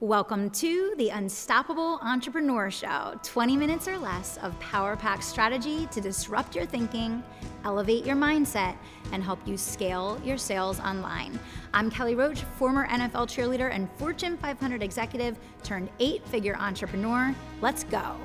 Welcome to the Unstoppable Entrepreneur Show 20 minutes or less of power pack strategy to disrupt your thinking, elevate your mindset, and help you scale your sales online. I'm Kelly Roach, former NFL cheerleader and Fortune 500 executive turned eight figure entrepreneur. Let's go.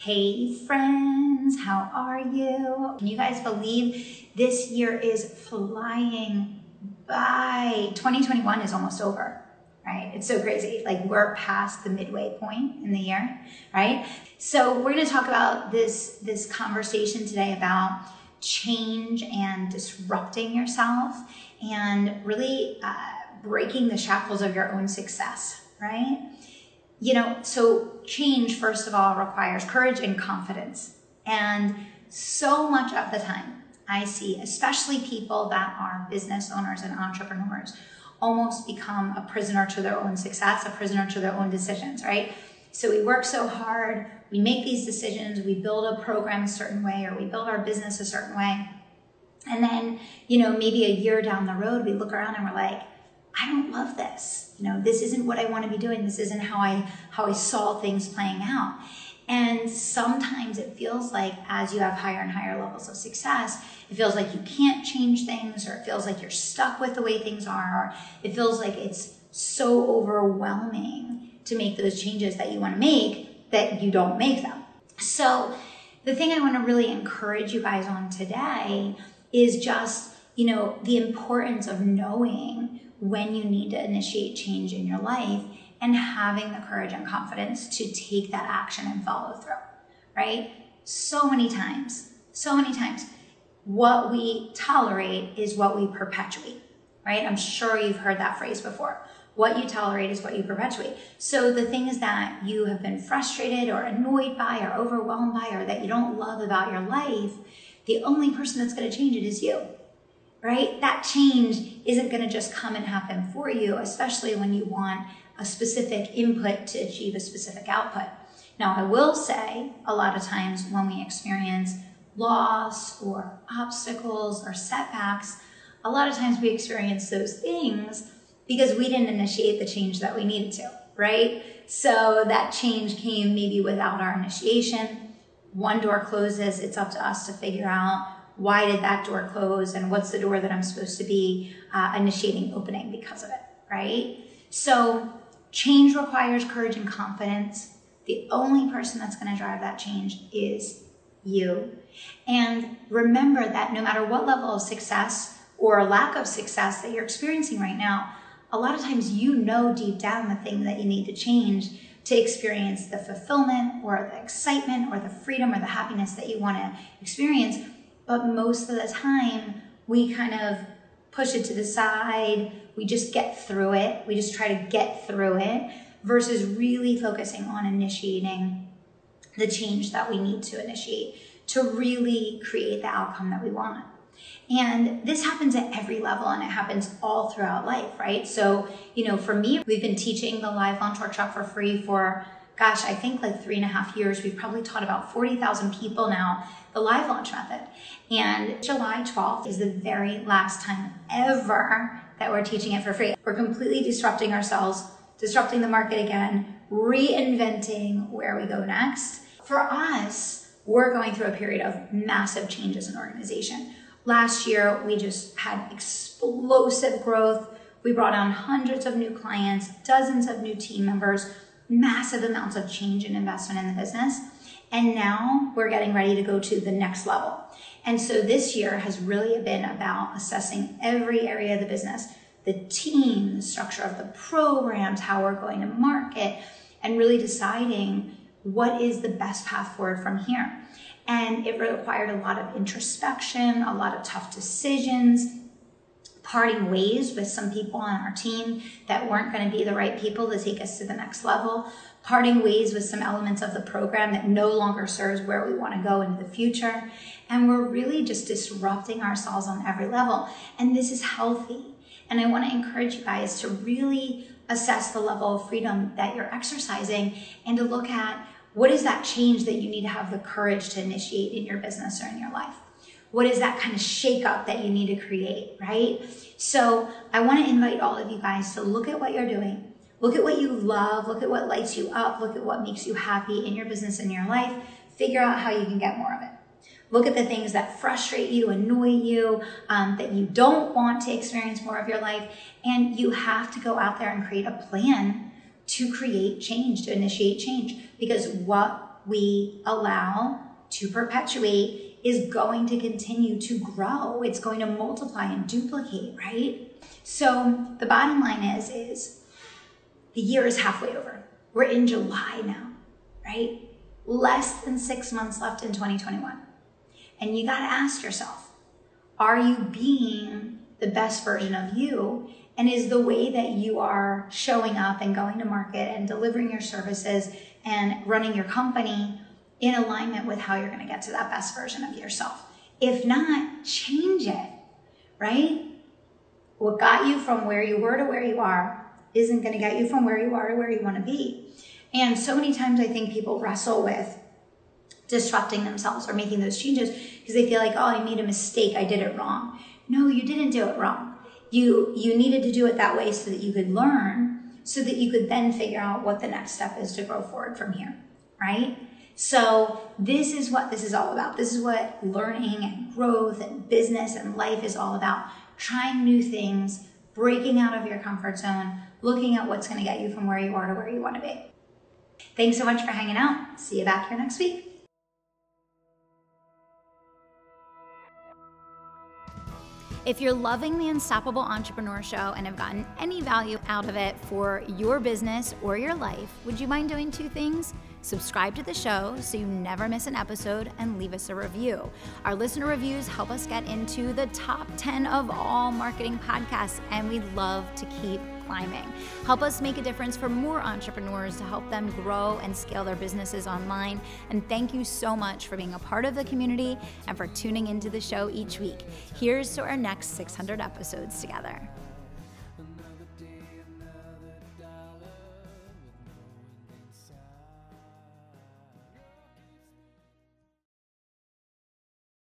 Hey friends, how are you? Can you guys believe this year is flying by? 2021 is almost over, right? It's so crazy. Like we're past the midway point in the year, right? So we're to talk about this this conversation today about change and disrupting yourself and really uh, breaking the shackles of your own success, right? You know, so change, first of all, requires courage and confidence. And so much of the time, I see, especially people that are business owners and entrepreneurs, almost become a prisoner to their own success, a prisoner to their own decisions, right? So we work so hard, we make these decisions, we build a program a certain way, or we build our business a certain way. And then, you know, maybe a year down the road, we look around and we're like, I don't love this. You know, this isn't what I want to be doing. This isn't how I how I saw things playing out. And sometimes it feels like as you have higher and higher levels of success, it feels like you can't change things or it feels like you're stuck with the way things are or it feels like it's so overwhelming to make those changes that you want to make that you don't make them. So, the thing I want to really encourage you guys on today is just, you know, the importance of knowing when you need to initiate change in your life and having the courage and confidence to take that action and follow through, right? So many times, so many times, what we tolerate is what we perpetuate, right? I'm sure you've heard that phrase before. What you tolerate is what you perpetuate. So the things that you have been frustrated or annoyed by or overwhelmed by or that you don't love about your life, the only person that's going to change it is you right? That change isn't going to just come and happen for you, especially when you want a specific input to achieve a specific output. Now, I will say a lot of times when we experience loss or obstacles or setbacks, a lot of times we experience those things because we didn't initiate the change that we needed to, right? So that change came maybe without our initiation. One door closes, it's up to us to figure out why did that door close and what's the door that I'm supposed to be uh, initiating opening because of it, right? So change requires courage and confidence. The only person that's going to drive that change is you. And remember that no matter what level of success or lack of success that you're experiencing right now, a lot of times you know deep down the thing that you need to change to experience the fulfillment or the excitement or the freedom or the happiness that you want to experience but most of the time we kind of push it to the side. We just get through it. We just try to get through it versus really focusing on initiating the change that we need to initiate to really create the outcome that we want. And this happens at every level and it happens all throughout life, right? So, you know, for me, we've been teaching the live launch workshop for free for, gosh, I think like three and a half years. We've probably taught about 40,000 people now the live launch method. And July 12th is the very last time ever that we're teaching it for free. We're completely disrupting ourselves, disrupting the market again, reinventing where we go next. For us, we're going through a period of massive changes in organization. Last year, we just had explosive growth. We brought on hundreds of new clients, dozens of new team members, massive amounts of change and investment in the business. And now we're getting ready to go to the next level. And so this year has really been about assessing every area of the business, the team, the structure of the programs, how we're going to market, and really deciding what is the best path forward from here. And it required a lot of introspection, a lot of tough decisions, parting ways with some people on our team that weren't going to be the right people to take us to the next level, parting ways with some elements of the program that no longer serves where we want to go into the future. And we're really just disrupting ourselves on every level. And this is healthy. And I want to encourage you guys to really assess the level of freedom that you're exercising and to look at what is that change that you need to have the courage to initiate in your business or in your life. What is that kind of shakeup that you need to create, right? So I want to invite all of you guys to look at what you're doing. Look at what you love. Look at what lights you up. Look at what makes you happy in your business and your life. Figure out how you can get more of it. Look at the things that frustrate you, annoy you, um, that you don't want to experience more of your life. And you have to go out there and create a plan to create change, to initiate change. Because what we allow to perpetuate is going to continue to grow. It's going to multiply and duplicate, right? So the bottom line is, is the year is halfway over. We're in July now, right? Less than six months left in 2021. And you got to ask yourself, are you being the best version of you? And is the way that you are showing up and going to market and delivering your services and running your company in alignment with how you're going to get to that best version of yourself? If not, change it, right? What got you from where you were to where you are isn't going to get you from where you are to where you want to be. And so many times I think people wrestle with disrupting themselves or making those changes because they feel like, oh, I made a mistake, I did it wrong. No, you didn't do it wrong. You you needed to do it that way so that you could learn, so that you could then figure out what the next step is to grow forward from here, right? So this is what this is all about. This is what learning and growth and business and life is all about. Trying new things, breaking out of your comfort zone, looking at what's going to get you from where you are to where you want to be. Thanks so much for hanging out. See you back here next week. If you're loving the Unstoppable Entrepreneur Show and have gotten any value out of it for your business or your life, would you mind doing two things? Subscribe to the show so you never miss an episode and leave us a review. Our listener reviews help us get into the top 10 of all marketing podcasts, and we love to keep climbing. Help us make a difference for more entrepreneurs to help them grow and scale their businesses online. And thank you so much for being a part of the community and for tuning into the show each week. Here's to our next 600 episodes together.